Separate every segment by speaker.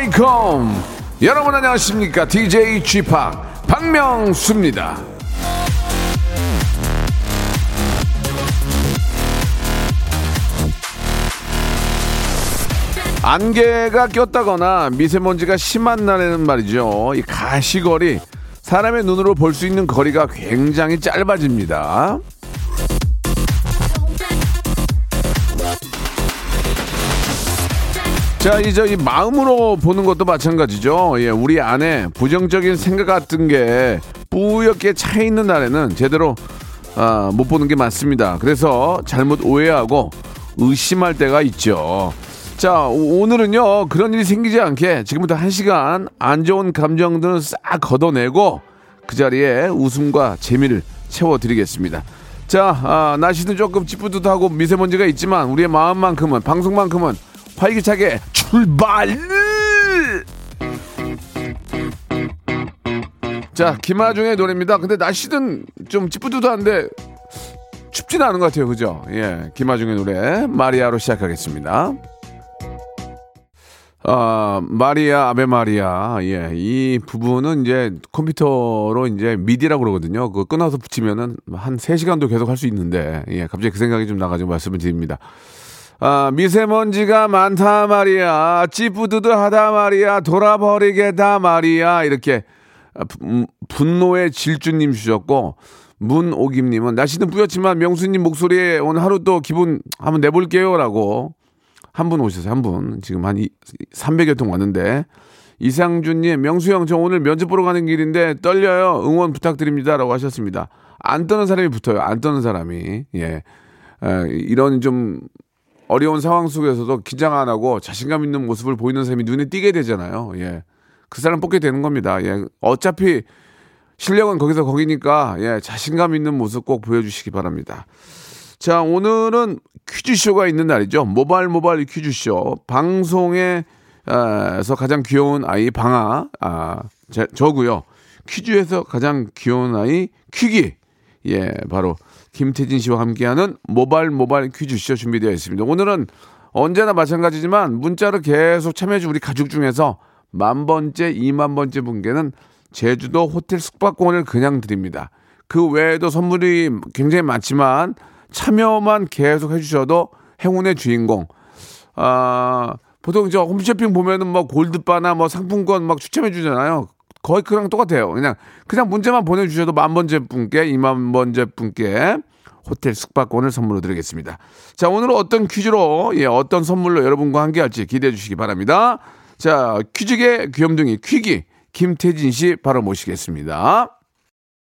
Speaker 1: welcome. 여러분 안녕하십니까? DJ g p 박명수입니다. 안개가 꼈다거나 미세먼지가 심한 날에는 말이죠. 이 가시거리, 사람의 눈으로 볼 수 있는 거리가 굉장히 짧아집니다. 자, 이제 이 마음으로 보는 것도 마찬가지죠. 예, 우리 안에 부정적인 생각 같은 게 뿌옇게 차 있는 날에는 제대로 아, 못 보는 게 맞습니다. 그래서 잘못 오해하고 의심할 때가 있죠. 자, 오- 오늘은요, 그런 일이 생기지 않게 지금부터 한 시간 안 좋은 감정들은 싹 걷어내고 그 자리에 웃음과 재미를 채워드리겠습니다. 자, 아, 날씨는 조금 찌뿌듯하고 미세먼지가 있지만 우리의 마음만큼은, 방송만큼은 활기차게 출발! 자, 김하중의 노래입니다. 근데 날씨는 좀 찌뿌듯한데 춥지는 않은 것 같아요. 그죠? 예, 김하중의 노래 마리아로 시작하겠습니다. 아, 마리아, 아베 마리아. 예, 이 부분은 이제 컴퓨터로 이제 미디라고 그러거든요. 그거 끊어서 붙이면은 한 3시간도 계속 할 수 있는데, 예, 갑자기 그 생각이 좀 나가지고 말씀을 드립니다. 아, 미세먼지가 많다 말이야. 찌뿌드드하다 말이야. 돌아버리겠다 말이야. 이렇게 아, 부- 음, 분노의 질주님 주셨고, 문오김님은 날씨는 뿌옇지만 명수님 목소리에 오늘 하루 또 기분 한번 내볼게요라고 한 분 오셨어요. 한 분. 지금 한 이- 300여 통 왔는데. 이상준님, 명수 형, 저 오늘 면접 보러 가는 길인데 떨려요. 응원 부탁드립니다. 라고 하셨습니다. 안 떠는 사람이 붙어요. 안 떠는 사람이. 예. 에, 이런 좀 어려운 상황 속에서도 긴장 안 하고 자신감 있는 모습을 보이는 사람이 눈에 띄게 되잖아요. 예. 그 사람 뽑게 되는 겁니다. 예. 어차피 실력은 거기서 거기니까 예. 자신감 있는 모습 꼭 보여주시기 바랍니다. 자, 오늘은 퀴즈쇼가 있는 날이죠. 모발 모발 퀴즈쇼. 방송에, 에서 가장 귀여운 아이 방아, 아, 제, 저고요 퀴즈에서 가장 귀여운 아이 퀴기. 예, 바로 김태진 씨와 함께하는 모발 모발 퀴즈쇼 준비되어 있습니다. 오늘은 언제나 마찬가지지만 문자로 계속 참여해준 우리 가족 중에서 만 번째, 이만 번째 분께는 제주도 호텔 숙박권을 그냥 드립니다. 그 외에도 선물이 굉장히 많지만 참여만 계속 해주셔도 행운의 주인공. 아, 보통 저 홈쇼핑 보면은 뭐 골드바나 뭐 상품권 막 추첨해 주잖아요. 거의 그랑 똑같아요. 그냥 그냥 문제만 보내주셔도 만 번째 분께 이만 번째 분께 호텔 숙박권을 선물로 드리겠습니다. 자 오늘은 어떤 퀴즈로 예 어떤 선물로 여러분과 함께할지 기대해 주시기 바랍니다. 자 퀴즈계 귀염둥이 퀴기 김태진 씨 바로 모시겠습니다.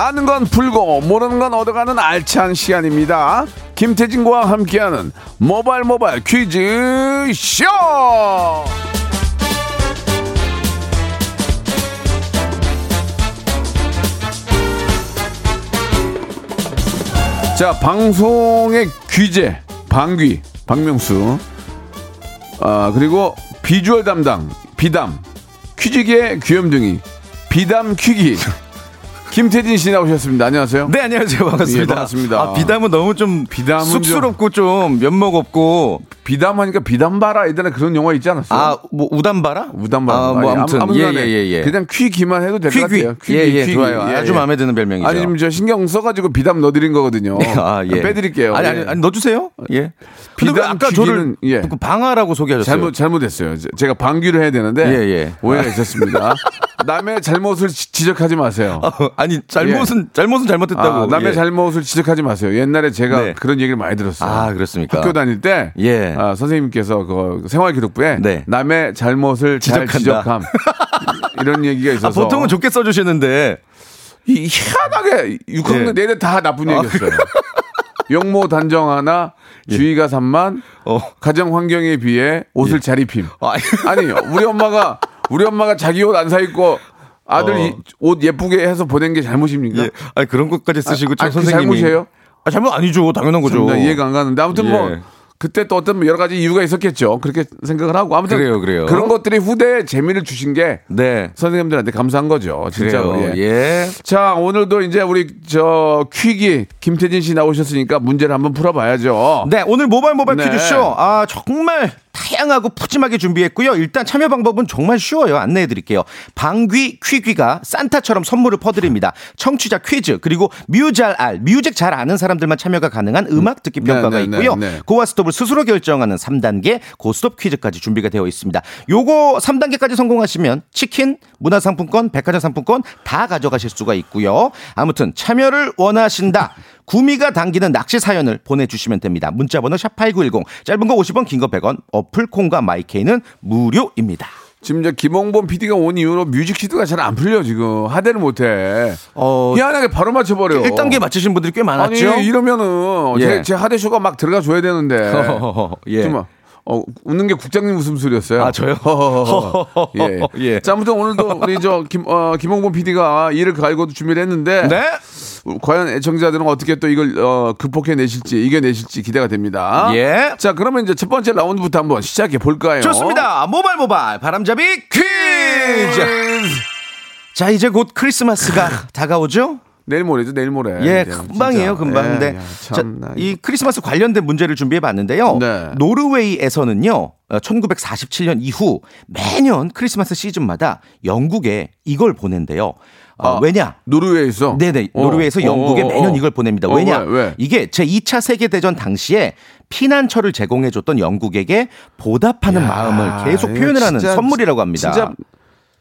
Speaker 1: 아는 건 풀고 모르는 건 얻어가는 알찬 시간입니다. 김태진과 함께하는 모발 모발 퀴즈 쇼. 자 방송의 귀재 방귀 박명수 아 그리고 비주얼 담당 비담 퀴즈계 귀염둥이 비담 퀴기 김태진 씨 나오셨습니다. 안녕하세요.
Speaker 2: 네, 안녕하세요. 반갑습니다.
Speaker 1: 예, 반갑습니다.
Speaker 2: 아, 비담은 너무 좀
Speaker 1: 비담은
Speaker 2: 쑥스럽고 좀 면목 없고
Speaker 1: 비담하니까 비담바라 예전에 그런 영화 있지 않았어요?
Speaker 2: 아, 뭐 우담바라?
Speaker 1: 우담바라.
Speaker 2: 아, 뭐 아무튼
Speaker 1: 아무-
Speaker 2: 예, 예, 예, 예.
Speaker 1: 그냥 퀴기만 해도 될 것. 같아요.
Speaker 2: 예, 예,
Speaker 1: 퀴기.
Speaker 2: 좋아요. 아주 마음에 드는 별명이죠.
Speaker 1: 아니 지금 저 신경 써가지고 비담 넣어드린 거거든요.
Speaker 2: 아, 예.
Speaker 1: 빼드릴게요.
Speaker 2: 아니,
Speaker 1: 예.
Speaker 2: 아니, 아니 넣어 주세요. 예. 근데 왜
Speaker 1: 비담
Speaker 2: 아까 저를
Speaker 1: 예.
Speaker 2: 그 방아라고 소개하셨어요.
Speaker 1: 잘못 잘못했어요. 제- 제가 방귀를 해야 되는데
Speaker 2: 예, 예.
Speaker 1: 오해가 있었습니다. 남의 잘못을 지- 지적하지 마세요.
Speaker 2: 아니 잘못은 잘못은 잘못했다고.
Speaker 1: 아, 남의
Speaker 2: 예.
Speaker 1: 잘못을 지적하지 마세요. 옛날에 제가
Speaker 2: 네.
Speaker 1: 그런 얘기를 많이 들었어요.
Speaker 2: 아, 그렇습니까?
Speaker 1: 학교 다닐 때
Speaker 2: 예.
Speaker 1: 아, 선생님께서 그 생활기록부에
Speaker 2: 네.
Speaker 1: 남의 잘못을 잘
Speaker 2: 지적한다.
Speaker 1: 지적함 이런 얘기가
Speaker 2: 아,
Speaker 1: 있어서
Speaker 2: 보통은 좋게 써주시는데
Speaker 1: 이 희한하게 6학년
Speaker 2: 예.
Speaker 1: 내내 다 나쁜 얘기였어요. 용모 단정 하나, 주의가 산만,
Speaker 2: 예. 어.
Speaker 1: 가정 환경에 비해 옷을 잘 입힘.
Speaker 2: 아,
Speaker 1: 아니 우리 엄마가 우리 엄마가 자기 옷 안 사 입고 아들
Speaker 2: 어.
Speaker 1: 이- 옷 예쁘게 해서 보낸 게 잘못입니까?
Speaker 2: 예. 아니 그런 것까지 쓰시고 참
Speaker 1: 아니, 그게
Speaker 2: 선생님이
Speaker 1: 잘못이에요?
Speaker 2: 아, 잘못 아니죠. 당연한 거죠.
Speaker 1: 이해가 안 가는데 아무튼 뭐
Speaker 2: 예.
Speaker 1: 그때 또 어떤 여러 가지 이유가 있었겠죠. 그렇게 생각을 하고 아무튼
Speaker 2: 그래요, 그래요.
Speaker 1: 런 것들이 후대에 재미를 주신 게
Speaker 2: 네.
Speaker 1: 선생님들한테 감사한 거죠. 진짜로.
Speaker 2: 그래요.
Speaker 1: 예.
Speaker 2: 예.
Speaker 1: 자 오늘도 이제 우리 저 퀴기 김태진 씨 나오셨으니까 문제를 한번 풀어 봐야죠.
Speaker 2: 네, 오늘 모바일 모바일
Speaker 1: 네.
Speaker 2: 퀴즈쇼. 아, 정말 다양하고 푸짐하게 준비했고요. 일단 참여 방법은 정말 쉬워요. 안내해 드릴게요. 방귀 퀴귀가 산타처럼 선물을 퍼드립니다. 청취자 퀴즈, 그리고 뮤잘 알, 뮤직 잘 아는 사람들만 참여가 가능한 음악 듣기
Speaker 1: 네,
Speaker 2: 평가가
Speaker 1: 네, 네,
Speaker 2: 있고요.
Speaker 1: 네.
Speaker 2: 고와 스톱을 스스로 결정하는 3단계 고스톱 퀴즈까지 준비가 되어 있습니다. 요거 3단계까지 성공하시면 치킨, 문화상품권, 백화점 상품권 다 가져가실 수가 있고요. 아무튼 참여를 원하신다. 구미가 당기는 낚시 사연을 보내주시면 됩니다. 문자번호 샵8910 짧은 거 50원 긴 거 100원 어플 콩과 마이케이는 무료입니다.
Speaker 1: 지금 이제 김홍범 PD가 온 이후로 뮤직 시드가 잘 안 풀려 지금 하대를 못해.
Speaker 2: 어,
Speaker 1: 희한하게 바로 맞춰버려.
Speaker 2: 1단계 맞추신 분들이 꽤 많았죠?
Speaker 1: 아니 이러면은
Speaker 2: 예.
Speaker 1: 제, 제 하대 쇼가 막 들어가 줘야 되는데.
Speaker 2: 예.
Speaker 1: 좀 어, 웃는 게 국장님 웃음소리였어요.
Speaker 2: 아, 저요?
Speaker 1: 예.
Speaker 2: 예.
Speaker 1: 자, 아무튼 오늘도 우리 저 김, 어, 김홍범 PD가 이를 갈고 준비를 했는데.
Speaker 2: 네.
Speaker 1: 과연 애청자들은 어떻게 또 이걸 어, 극복해 내실지 이겨내실지 기대가 됩니다.
Speaker 2: 예.
Speaker 1: 자, 그러면 이제 첫 번째 라운드부터 한번 시작해 볼까요?
Speaker 2: 좋습니다. 모발 모발 바람잡이 퀴즈. 자, 이제 곧 크리스마스가 다가오죠?
Speaker 1: 내일 모레죠, 내일 모레.
Speaker 2: 예,
Speaker 1: 이제
Speaker 2: 금방이에요,
Speaker 1: 진짜.
Speaker 2: 금방.
Speaker 1: 예,
Speaker 2: 근데
Speaker 1: 야,
Speaker 2: 자, 이 크리스마스 관련된 문제를 준비해 봤는데요.
Speaker 1: 네.
Speaker 2: 노르웨이에서는요, 어, 1947년 이후 매년 크리스마스 시즌마다 영국에 이걸 보낸대요. 어,
Speaker 1: 아,
Speaker 2: 왜냐?
Speaker 1: 노르웨이에서
Speaker 2: 네네.
Speaker 1: 어,
Speaker 2: 노르웨이에서
Speaker 1: 어,
Speaker 2: 영국에
Speaker 1: 어,
Speaker 2: 매년
Speaker 1: 어.
Speaker 2: 이걸 보냅니다.
Speaker 1: 어,
Speaker 2: 왜냐?
Speaker 1: 왜, 왜?
Speaker 2: 이게 제2차 세계대전 당시에 피난처를 제공해줬던 영국에게 보답하는
Speaker 1: 야,
Speaker 2: 마음을 계속 표현을 하는
Speaker 1: 진짜-
Speaker 2: 선물이라고 합니다.
Speaker 1: 진짜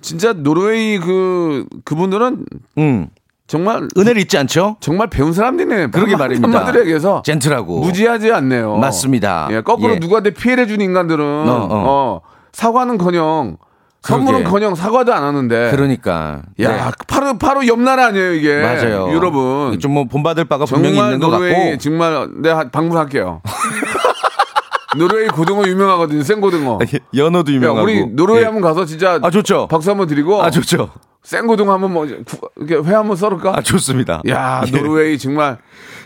Speaker 1: 진짜 노르웨이 그 그분들은
Speaker 2: 음,
Speaker 1: 정말
Speaker 2: 은혜를 잊지 않죠?
Speaker 1: 정말 배운 사람들이네.
Speaker 2: 그러게 말입니다.
Speaker 1: 한마디로 얘기해서
Speaker 2: 젠틀하고.
Speaker 1: 무지하지 않네요.
Speaker 2: 맞습니다.
Speaker 1: 예, 거꾸로
Speaker 2: 예.
Speaker 1: 누구한테 피해를 준 인간들은
Speaker 2: 어,
Speaker 1: 어,
Speaker 2: 어.
Speaker 1: 사과는커녕 선물은커녕 사과도 안 하는데.
Speaker 2: 그러니까.
Speaker 1: 야,
Speaker 2: 네.
Speaker 1: 바로 바로 옆 나라 아니에요 이게.
Speaker 2: 맞아요.
Speaker 1: 여러분.
Speaker 2: 좀뭐 본받을 바가 분명히 있는 것
Speaker 1: 노르웨이
Speaker 2: 같고.
Speaker 1: 정말 내가 방문할게요. 노르웨이 고등어 유명하거든요. 생고등어.
Speaker 2: 연어도
Speaker 1: 야,
Speaker 2: 유명하고.
Speaker 1: 우리 노르웨이
Speaker 2: 예.
Speaker 1: 한번 가서 진짜
Speaker 2: 아, 좋죠.
Speaker 1: 박수 한번 드리고
Speaker 2: 아 좋죠.
Speaker 1: 생고등어 한번 뭐 구- 이렇게 회 한번 썰을까?
Speaker 2: 아 좋습니다.
Speaker 1: 야,
Speaker 2: 예.
Speaker 1: 노르웨이 정말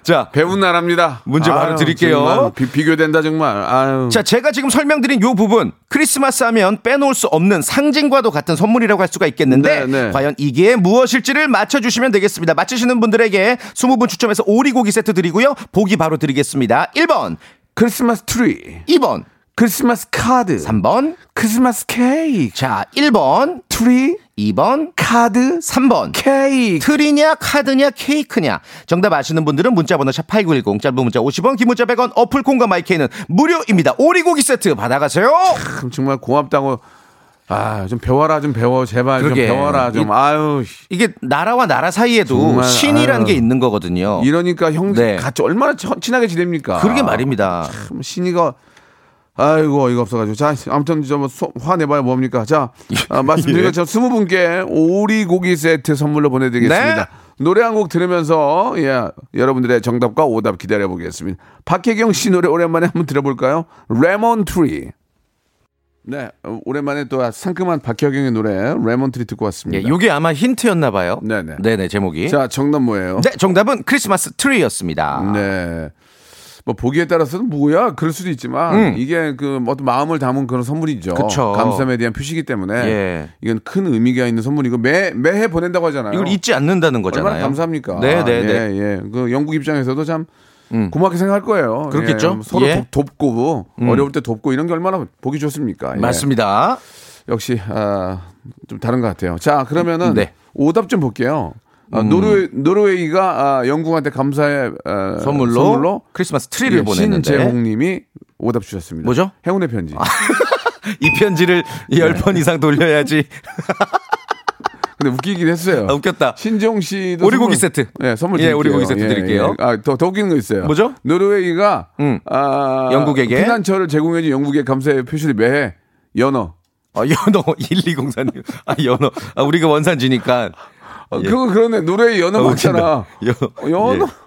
Speaker 2: 자,
Speaker 1: 배운 나라입니다.
Speaker 2: 문제 바로
Speaker 1: 아유,
Speaker 2: 드릴게요.
Speaker 1: 정말 비, 비교된다 정말. 아유.
Speaker 2: 자 제가 지금 설명드린 요 부분 크리스마스 하면 빼놓을 수 없는 상징과도 같은 선물이라고 할 수가 있겠는데
Speaker 1: 네, 네.
Speaker 2: 과연 이게 무엇일지를 맞춰주시면 되겠습니다. 맞히시는 분들에게 20분 추첨해서 오리고기 세트 드리고요. 보기 바로 드리겠습니다. 1번,
Speaker 1: 크리스마스 트리,
Speaker 2: 2번,
Speaker 1: 크리스마스 카드,
Speaker 2: 3번.
Speaker 1: 크리스마스 케이크,
Speaker 2: 자, 1번,
Speaker 1: 트리,
Speaker 2: 2번,
Speaker 1: 카드,
Speaker 2: 3번.
Speaker 1: 케이크.
Speaker 2: 트리냐 카드냐 케이크냐 정답 아시는 분들은 문자번호 샵8910 짧은 문자 50원 긴 문자 100원 어플 콩과 마이케이는 무료입니다 오리고기 세트 받아가세요
Speaker 1: 참 정말 고맙다고. 아, 좀 배워라, 좀 배워, 제발
Speaker 2: 그러게.
Speaker 1: 좀 배워라, 좀.
Speaker 2: 이-
Speaker 1: 아유, 씨.
Speaker 2: 이게 나라와 나라 사이에도
Speaker 1: 정말,
Speaker 2: 신의라는
Speaker 1: 아유.
Speaker 2: 게 있는 거거든요
Speaker 1: 이러니까 형
Speaker 2: 네.
Speaker 1: 같이 얼마나 쳐- 친하게 지냅니까?
Speaker 2: 그러게 말입니다
Speaker 1: 참 신의가 아이고 이거 없어가지고. 자 아무튼 좀 화내봐야 뭡니까? 자 아, 말씀드린
Speaker 2: 예.
Speaker 1: 것처럼 스무 분께 오리 고기 세트 선물로 보내드리겠습니다.
Speaker 2: 네.
Speaker 1: 노래 한 곡 들으면서 예 여러분들의 정답과 오답 기다려 보겠습니다. 박혜경 씨 노래 오랜만에 한번 들어볼까요? 레몬 트리. 네 어, 오랜만에 또 상큼한 박혜경의 노래 레몬 트리 듣고
Speaker 2: 예,
Speaker 1: 왔습니다.
Speaker 2: 요게 아마 힌트였나 봐요.
Speaker 1: 네네.
Speaker 2: 네네 제목이.
Speaker 1: 자 정답 뭐예요?
Speaker 2: 네 정답은 크리스마스 트리였습니다.
Speaker 1: 네. 뭐 보기에 따라서는 뭐야 그럴 수도 있지만
Speaker 2: 음.
Speaker 1: 이게 그 어떤 마음을 담은 그런 선물이죠.
Speaker 2: 그쵸.
Speaker 1: 감사함에 대한 표시이기 때문에
Speaker 2: 예.
Speaker 1: 이건 큰 의미가 있는 선물이고 매 매해 보낸다고 하잖아요.
Speaker 2: 이걸 잊지 않는다는 거잖아요
Speaker 1: 얼마나 감사합니까?
Speaker 2: 네네네
Speaker 1: 예, 예. 그 영국 입장에서도 참 고맙게 생각할 거예요.
Speaker 2: 그렇겠죠.
Speaker 1: 예, 서로
Speaker 2: 예. 음.
Speaker 1: 돕, 고 어려울 때 돕고 이런 게 얼마나 보기 좋습니까? 예.
Speaker 2: 맞습니다
Speaker 1: 역시 아, 좀 다른 것 같아요. 자 그러면은
Speaker 2: 네. 음.
Speaker 1: 오답 좀 볼게요. 아, 노르웨이, 노르웨이가 아, 영국한테 감사의 아,
Speaker 2: 선물로,
Speaker 1: 선물로
Speaker 2: 크리스마스 트리를
Speaker 1: 예,
Speaker 2: 보냈는데
Speaker 1: 신재홍님이 오답 주셨습니다.
Speaker 2: 뭐죠?
Speaker 1: 행운의 편지.
Speaker 2: 이 편지를
Speaker 1: 네.
Speaker 2: 열번 이상 돌려야지
Speaker 1: 근데 웃기긴 했어요.
Speaker 2: 아, 웃겼다.
Speaker 1: 신종 씨도
Speaker 2: 오리고기
Speaker 1: 선물-
Speaker 2: 세트.
Speaker 1: 예, 선물
Speaker 2: 예,
Speaker 1: 드릴게요.
Speaker 2: 오리고기 세트 드릴게요.
Speaker 1: 아, 더, 더 웃기는 거 있어요.
Speaker 2: 뭐죠?
Speaker 1: 노르웨이가
Speaker 2: 음.
Speaker 1: 아,
Speaker 2: 영국에게?
Speaker 1: 피난처를 제공해준 영국의 감사의 표시를 매해 연어.
Speaker 2: 어, 연어 1204님. 아, 연어. 아, 우리가 원산지니까.
Speaker 1: 어,
Speaker 2: 예.
Speaker 1: 그거 그러네. 노르웨이 연어
Speaker 2: 어,
Speaker 1: 맞잖아.
Speaker 2: 웃긴다.
Speaker 1: 어, 연어.
Speaker 2: 예.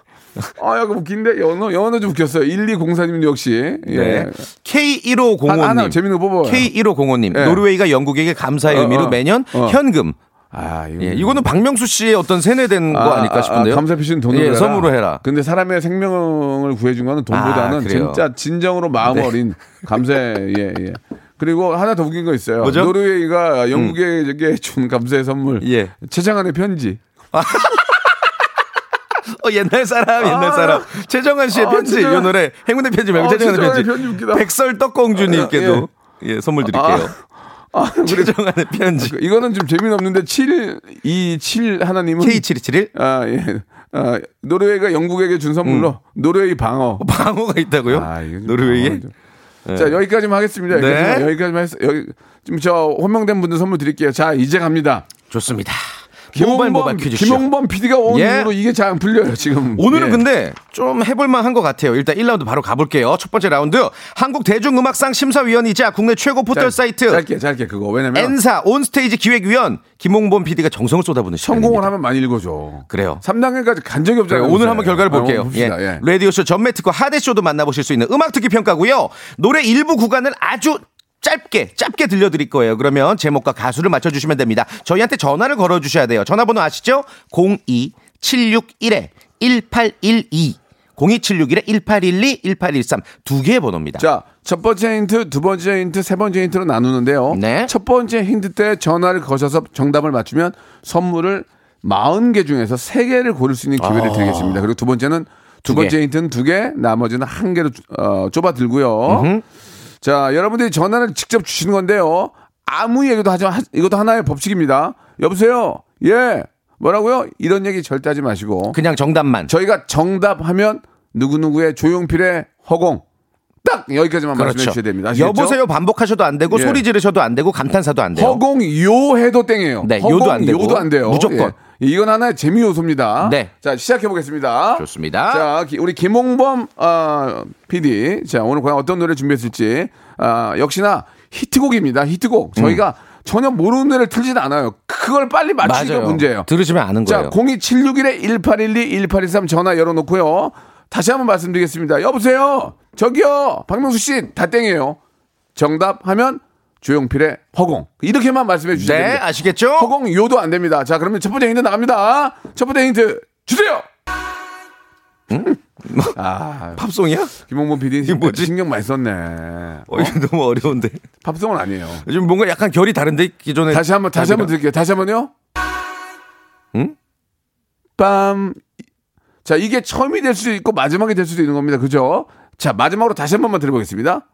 Speaker 1: 아, 약간 웃긴데? 연어? 연어 좀 웃겼어요. 1204님 역시. 예.
Speaker 2: 네. K1505님.
Speaker 1: 하나, 하나 재밌는 거 뽑아요.
Speaker 2: K1505님.
Speaker 1: 예.
Speaker 2: 노르웨이가 영국에게 감사의
Speaker 1: 어,
Speaker 2: 의미로
Speaker 1: 어.
Speaker 2: 매년
Speaker 1: 어.
Speaker 2: 현금.
Speaker 1: 아, 이거.
Speaker 2: 예, 이거는 박명수 씨의 어떤 세뇌된 거 아닐까 싶은데요.
Speaker 1: 감사 표시는 돈으로
Speaker 2: 예,
Speaker 1: 해라.
Speaker 2: 선물로 해라.
Speaker 1: 근데 사람의 생명을 구해준 거는 돈보다는
Speaker 2: 아?
Speaker 1: 진짜 진정으로 마음
Speaker 2: 네.
Speaker 1: 어린 감사, 예, 예. 그리고 하나 더 웃긴 거 있어요.
Speaker 2: 뭐죠? 음.
Speaker 1: 노르웨이가 영국에게 준 감사의 선물.
Speaker 2: 예.
Speaker 1: 최장한의 편지.
Speaker 2: 어, 옛날 사람, 옛날
Speaker 1: 아.
Speaker 2: 사람. 최정한 씨의
Speaker 1: 아,
Speaker 2: 편지,
Speaker 1: 진짜.
Speaker 2: 이 노래. 행운의 편지 말고
Speaker 1: 아,
Speaker 2: 최정한의 편지.
Speaker 1: 편지.
Speaker 2: 백설 떡공주님께도 예, 선물 드릴게요.
Speaker 1: 아, 그래.
Speaker 2: 최정한의 편지.
Speaker 1: 이거는 좀 재미없는데 7, 2, 7 하나님은.
Speaker 2: K727?
Speaker 1: 아, 예. 아, 노르웨이가 영국에게 준 선물로 노르웨이 방어.
Speaker 2: 방어가 있다고요?
Speaker 1: 아,
Speaker 2: 음. 노르웨이에?
Speaker 1: 방어 는 좀. 자, 여기까지만 하겠습니다.
Speaker 2: 네.
Speaker 1: 여기까지만, 여기까지만 했어. 여기, 지금 저 호명된 분들 선물 드릴게요. 자, 이제 갑니다.
Speaker 2: 좋습니다. 모바일 모바일 퀴즈쇼.
Speaker 1: 김홍범 PD가 온
Speaker 2: 예.
Speaker 1: 이게 잘 안 풀려요, 지금.
Speaker 2: 오늘은
Speaker 1: 예.
Speaker 2: 근데 좀 해볼만 한 것 같아요. 일단 1라운드 바로 가볼게요. 첫 번째 라운드. 한국 대중음악상 심사위원이자 국내 최고 포털
Speaker 1: 짧-
Speaker 2: 사이트
Speaker 1: 짧게, 짧게 그거. 왜냐면
Speaker 2: N사 온스테이지 기획위원 김홍범 PD가 정성을 쏟아부는
Speaker 1: 성공을. 하면 많이 읽어줘.
Speaker 2: 그래요.
Speaker 1: 3단계까지 간 적이
Speaker 2: 네,
Speaker 1: 없잖아요.
Speaker 2: 오늘 한번 결과를 볼게요.
Speaker 1: 아, 봅시다. 예.
Speaker 2: 라디오쇼 전매특허 하대쇼도 만나보실 수 있는 음악 듣기 평가고요. 노래 일부 구간을 아주 짧게 짧게 들려드릴 거예요. 그러면 제목과 가수를 맞춰주시면 됩니다. 저희한테 전화를 걸어주셔야 돼요. 전화번호 아시죠? 02761에 1812 02761에 1812 1813 두 개의 번호입니다.
Speaker 1: 자, 첫 번째 힌트, 두 번째 힌트, 세 번째 힌트로 나누는데요.
Speaker 2: 네.
Speaker 1: 첫 번째 힌트 때 전화를 거셔서 정답을 맞추면 선물을 40개 중에서 3개를 고를 수 있는 기회를 드리겠습니다. 그리고 두 번째는 두
Speaker 2: 아. 두 개.
Speaker 1: 번째 힌트는 두 개, 나머지는 한 개로 어, 좁아 들고요. 자, 여러분들이 전화를 직접 주시는 건데요. 아무 얘기도 하지 마. 이것도 하나의 법칙입니다. 여보세요? 예. 뭐라고요? 이런 얘기 절대 하지 마시고.
Speaker 2: 그냥 정답만.
Speaker 1: 저희가 정답하면 누구누구의 조용필의 허공 딱 여기까지만 말씀해 주셔야 됩니다. 아시겠죠?
Speaker 2: 그렇죠. 여보세요 반복하셔도 안 되고
Speaker 1: 예.
Speaker 2: 소리 지르셔도 안 되고 감탄사도 안 돼요.
Speaker 1: 허공 요 해도 땡이에요.
Speaker 2: 네,
Speaker 1: 허공
Speaker 2: 요도 안 되고.
Speaker 1: 요도 안 돼요.
Speaker 2: 무조건.
Speaker 1: 예. 이건 하나의 재미 요소입니다.
Speaker 2: 네.
Speaker 1: 자 시작해 보겠습니다.
Speaker 2: 좋습니다.
Speaker 1: 자 기- 우리 김홍범 어, PD 자 오늘 과연 어떤 노래 준비했을지 아, 역시나 히트곡입니다. 히트곡 저희가 전혀 모르는 노래를 틀진 않아요. 그걸 빨리 맞추기가. 문제예요.
Speaker 2: 들으시면 아는
Speaker 1: 자,
Speaker 2: 거예요.
Speaker 1: 02761에 1812, 1823 전화 열어놓고요. 다시 한번 말씀드리겠습니다. 여보세요? 저기요? 박명수 씨, 다 땡이에요. 정답 하면 조용필의 허공. 이렇게만 말씀해 주시면
Speaker 2: 네,
Speaker 1: 됩니다.
Speaker 2: 아시겠죠?
Speaker 1: 허공 요도 안 됩니다. 자, 그러면 첫 번째 힌트 나갑니다. 첫 번째 힌트 주세요! 아,
Speaker 2: 팝송이야?
Speaker 1: 김홍범 PD
Speaker 2: 이게 뭐지?
Speaker 1: 신경 많이 썼네.
Speaker 2: 어, 이거 너무 어려운데.
Speaker 1: 팝송은 아니에요.
Speaker 2: 요즘 뭔가 약간 결이 다른데 기존에
Speaker 1: 다시 한번 다시 한번 드릴게요. 다시 한번요.
Speaker 2: 응?
Speaker 1: 빰. 자, 이게 처음이 될 수도 있고 마지막이 될 수도 있는 겁니다. 그죠? 자, 마지막으로 다시 한 번만 들어보겠습니다.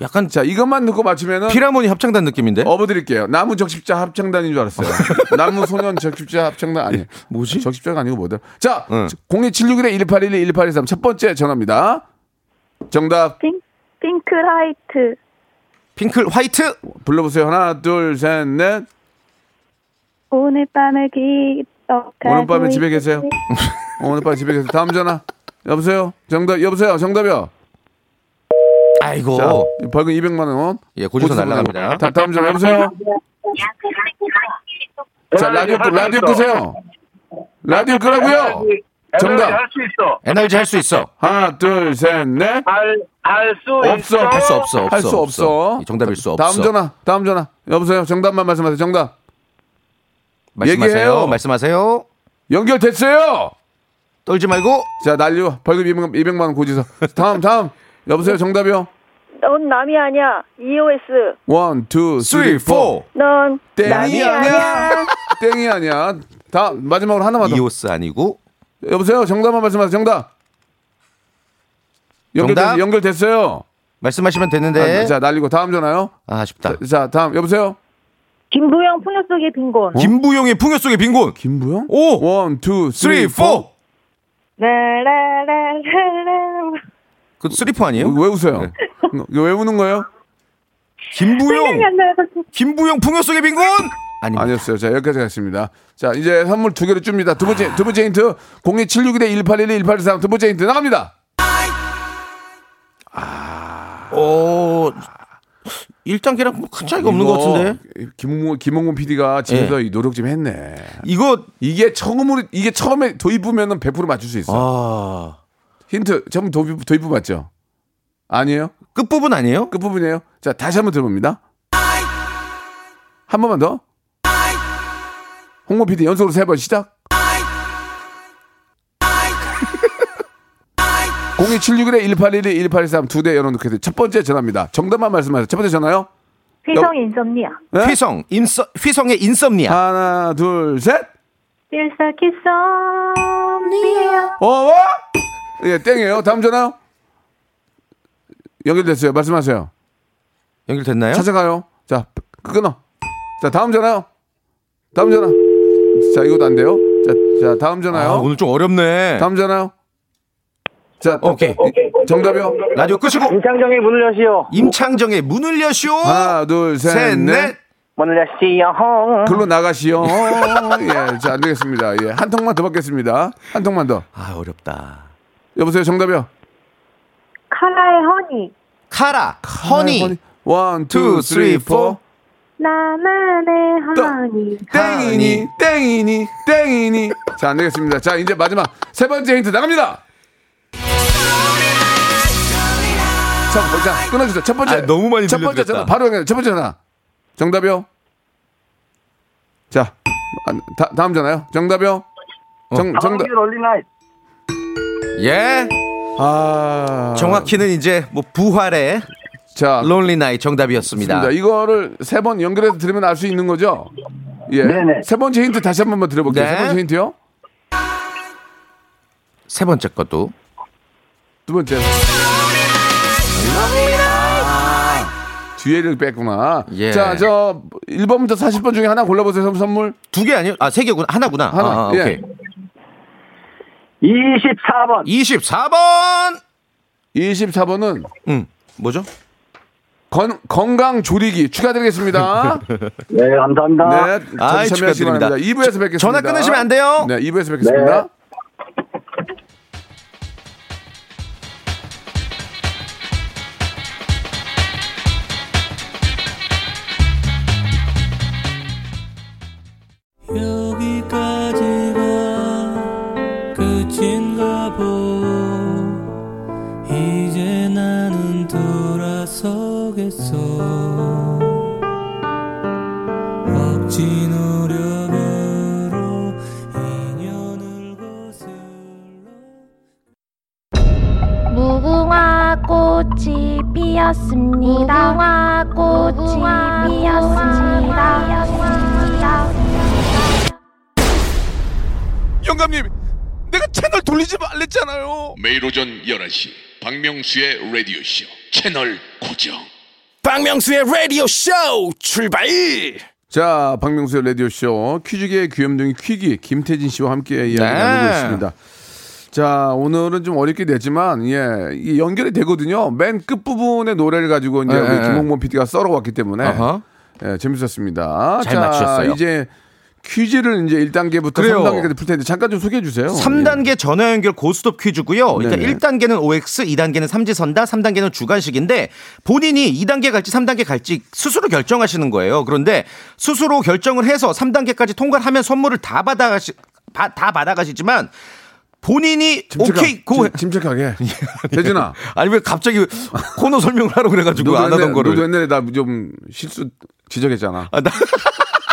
Speaker 2: 약간
Speaker 1: 자, 이것만 넣고 맞추면은
Speaker 2: 피라모니 합창단 느낌인데.
Speaker 1: 어버 드릴게요. 나무 적십자 합창단인 줄 알았어요. 나무 소년 적십자 합창단 아니.
Speaker 2: 뭐지?
Speaker 1: 적십자가 아니고 뭐다. 자,
Speaker 2: 응.
Speaker 1: 02761에 1812 1823첫 번째 전화입니다. 정답
Speaker 3: 핑, 핑크라이트.
Speaker 2: 핑클 화이트.
Speaker 1: 불러보세요. 하나, 둘, 셋, 넷.
Speaker 3: 오늘 밤을 기억하고
Speaker 1: 오늘 밤에 집에 계세요? 오늘 밤에 집에 계세요. 다음 전화. 여보세요? 정답, 여보세요? 정답이요?
Speaker 2: 아이고.
Speaker 1: 자, 벌금 200만 원.
Speaker 2: 예, 고지서 날라갑니다.
Speaker 1: 다, 다음 전화 여보세요? 자, 라디오 끄- 라디오 끄세요. 라디오 끄라고요. 정답.
Speaker 4: 할수 있어.
Speaker 2: 에너지 할 수 있어.
Speaker 1: 하나, 둘, 셋, 넷.
Speaker 4: 할수
Speaker 1: 없어.
Speaker 2: 할 수 없어.
Speaker 1: 할 수 없어.
Speaker 2: 이 정답일 수 없어.
Speaker 1: 다음 전화. 다음 전화. 여보세요. 정답만 말씀하세요. 정답.
Speaker 2: 말씀하세요.
Speaker 1: 얘기해요.
Speaker 2: 말씀하세요.
Speaker 1: 연결됐어요.
Speaker 2: 떨지 말고.
Speaker 1: 자, 난리요. 벌금 200, 200만 원 고지서. 다음, 다음. 여보세요. 정답이요.
Speaker 3: 넌 남이 아니야. EOS.
Speaker 1: one, two, three,
Speaker 2: 3,
Speaker 1: four.
Speaker 2: 4.
Speaker 3: 넌
Speaker 1: 땡이
Speaker 3: 남이
Speaker 1: 아니야. 땡이 아니야. 다음 마지막으로 하나만 더.
Speaker 2: EOS 아니고.
Speaker 1: 여보세요. 정답만 말씀하세요. 정답. 연결됐,
Speaker 2: 정답?
Speaker 1: 연결됐어요.
Speaker 2: 말씀하시면 되는데.
Speaker 1: 아, 자, 날리고 다음 전화요.
Speaker 2: 아, 아쉽다.
Speaker 1: 자, 자, 다음 여보세요.
Speaker 3: 김부영 풍요 속의 빈곤.
Speaker 2: 김부용의 풍요 속의 빈곤.
Speaker 1: 김부영?
Speaker 2: 오.
Speaker 1: one, two,
Speaker 2: 3,
Speaker 1: three,
Speaker 2: 4.
Speaker 1: four.
Speaker 3: 라라라라라.
Speaker 2: 그 three four 아니에요?
Speaker 1: 왜 웃어요? 이거 왜 우는 거예요?
Speaker 2: 김부용.
Speaker 3: 생각이 안 나요.
Speaker 2: 김부용 풍요 속의 빈곤. 아닙니다.
Speaker 1: 아니었어요. 자, 여기까지 가겠습니다. 자, 이제 선물 두 개를 줍니다. 두 번째, 두 번째 힌트. 02761에 1812, 1823. 두 번째 힌트 나갑니다.
Speaker 2: 오, 1단계랑 뭐큰 차이가 없는 것 같은데.
Speaker 1: 김홍, 김홍곤 PD가 집에서 이 노력 좀 했네.
Speaker 2: 이거,
Speaker 1: 이게 처음으로, 이게 처음에 도입부면은 100% 맞출 수 있어.
Speaker 2: 아,
Speaker 1: 힌트, 처음 도입부, 도입부 맞죠? 아니에요?
Speaker 2: 끝부분 아니에요?
Speaker 1: 끝부분이에요? 자, 다시 한번 들어봅니다. 한 번만 더. 홍보 PD 연속으로 세 번 시작. 02761에 1812, 1823두 대 열어놓게 첫 번째 전화입니다. 정답만 말씀하세요. 첫 번째 전화요.
Speaker 3: 휘성 인썸니아.
Speaker 1: 네?
Speaker 2: 휘성, 인서, 휘성의 인썸니아.
Speaker 1: 하나, 둘, 셋.
Speaker 3: 일사키썸니아.
Speaker 1: 어, 어? 예, 땡이에요. 다음 전화요. 연결됐어요. 말씀하세요.
Speaker 2: 연결됐나요?
Speaker 1: 찾아가요. 자, 끊어. 자, 다음 전화요. 다음 전화. 자, 이것도 안 돼요. 자, 자 다음 전화요.
Speaker 2: 아, 오늘 좀 어렵네.
Speaker 1: 다음 전화요. 자,
Speaker 2: 오케이.
Speaker 1: 이- 정답이요.
Speaker 2: 라디오 끄시고.
Speaker 4: 임창정의 문을 여시오.
Speaker 2: 임창정의 문을 여시오.
Speaker 1: 하나, 둘, 셋,
Speaker 2: 셋,
Speaker 1: 넷.
Speaker 2: 넷.
Speaker 4: 문을 여시오.
Speaker 1: 글로 나가시오. 예, 자, 안 되겠습니다. 예, 한 통만 더 받겠습니다. 한 통만 더.
Speaker 2: 아, 어렵다.
Speaker 1: 여보세요, 정답이요.
Speaker 3: 카라의 Honey.
Speaker 2: 카라,
Speaker 1: Honey.
Speaker 2: one,
Speaker 1: two, two, three, four.
Speaker 3: 나만의
Speaker 1: 또.
Speaker 3: Honey.
Speaker 1: 땡이니, 땡이니, 땡이니. 자, 안 되겠습니다. 자, 이제 마지막 세 번째 힌트 나갑니다. 첫, 자, 끊어주세요. 첫 번째.
Speaker 2: 아, 너무 많이
Speaker 1: 첫 번째. 전화. 바로 연결. 첫 번째 전화. 정답이요. 자, 아, 다, 다음 전화요. 정답이요. 정, 정답.
Speaker 2: 예.
Speaker 1: 아.
Speaker 2: 정확히는 이제 뭐 부활의
Speaker 1: 자,
Speaker 2: 론리 나이 정답이었습니다.
Speaker 1: 좋습니다. 이거를 세 번 연결해서 들으면 알 수 있는 거죠? 예.
Speaker 4: 네네.
Speaker 1: 세 번째 힌트 다시 한 번만 들어볼게요.
Speaker 2: 네.
Speaker 1: 세 번째 힌트요.
Speaker 2: 세 번째 것도
Speaker 1: 두 번째. 아, 뒤에를 뺐구나.
Speaker 2: 예.
Speaker 1: 자, 저 1번부터 40번 중에 하나 골라보세요. 선- 선물.
Speaker 2: 두 개 아니요? 아, 세 개구나. 하나구나.
Speaker 1: 하나.
Speaker 2: 아,
Speaker 1: 예.
Speaker 2: 오케이.
Speaker 4: 24번.
Speaker 2: 24번.
Speaker 1: 24번은
Speaker 2: 음. 뭐죠?
Speaker 1: 건, 건강 조리기 축하드리겠습니다.
Speaker 4: 네, 감사합니다.
Speaker 1: 네.
Speaker 2: 아이,
Speaker 1: 저희 참여하시기
Speaker 2: 축하드립니다.
Speaker 1: 바랍니다. 2부에서 뵙겠습니다.
Speaker 2: 전화 끊으시면 안 돼요.
Speaker 1: 네, 2부에서 뵙겠습니다.
Speaker 5: 여
Speaker 6: 피었습니다. 무궁화 꽃이 피었습니다.
Speaker 1: 영감님, 내가 채널 돌리지 말랬잖아요.
Speaker 7: 매일 오전 11시 박명수의 라디오 쇼 채널 고정
Speaker 8: 박명수의 라디오 쇼 출발
Speaker 1: 자, 박명수의 라디오 쇼 퀴즈계의 귀염둥이 퀴기 김태진 씨와 함께 이야기
Speaker 2: 네.
Speaker 1: 나누고 있습니다. 자, 오늘은 좀 어렵게 됐지만, 예, 연결이 되거든요. 맨 끝부분의 노래를 가지고 이제
Speaker 2: 네,
Speaker 1: 우리
Speaker 2: 네.
Speaker 1: 김홍범 PD가 썰어왔기 때문에,
Speaker 2: 아하.
Speaker 1: 예, 재밌었습니다.
Speaker 2: 잘
Speaker 1: 자,
Speaker 2: 맞추셨어요.
Speaker 1: 이제 퀴즈를 이제 1단계부터
Speaker 2: 그래요.
Speaker 1: 3단계까지 풀 텐데, 잠깐 좀 소개해 주세요.
Speaker 2: 3단계 전화 연결 고스톱 퀴즈고요. 그러니까
Speaker 1: 네네.
Speaker 2: 1단계는 OX, 2단계는 삼지선다, 3단계는 주간식인데 본인이 2단계 갈지 3단계 갈지 스스로 결정하시는 거예요. 그런데 스스로 결정을 해서 3단계까지 통과를 하면 선물을 다 받아가시 바- 다 받아가시지만 본인이
Speaker 1: 침착하-
Speaker 2: 오케이 go
Speaker 1: 침- 침착하게. 태진아.
Speaker 2: 아니 왜 갑자기 코너 설명을 하라고 그래가지고 안 하던
Speaker 1: 옛날에,
Speaker 2: 거를
Speaker 1: 너도 옛날에 나 좀 실수 지적했잖아.
Speaker 2: 아, 나-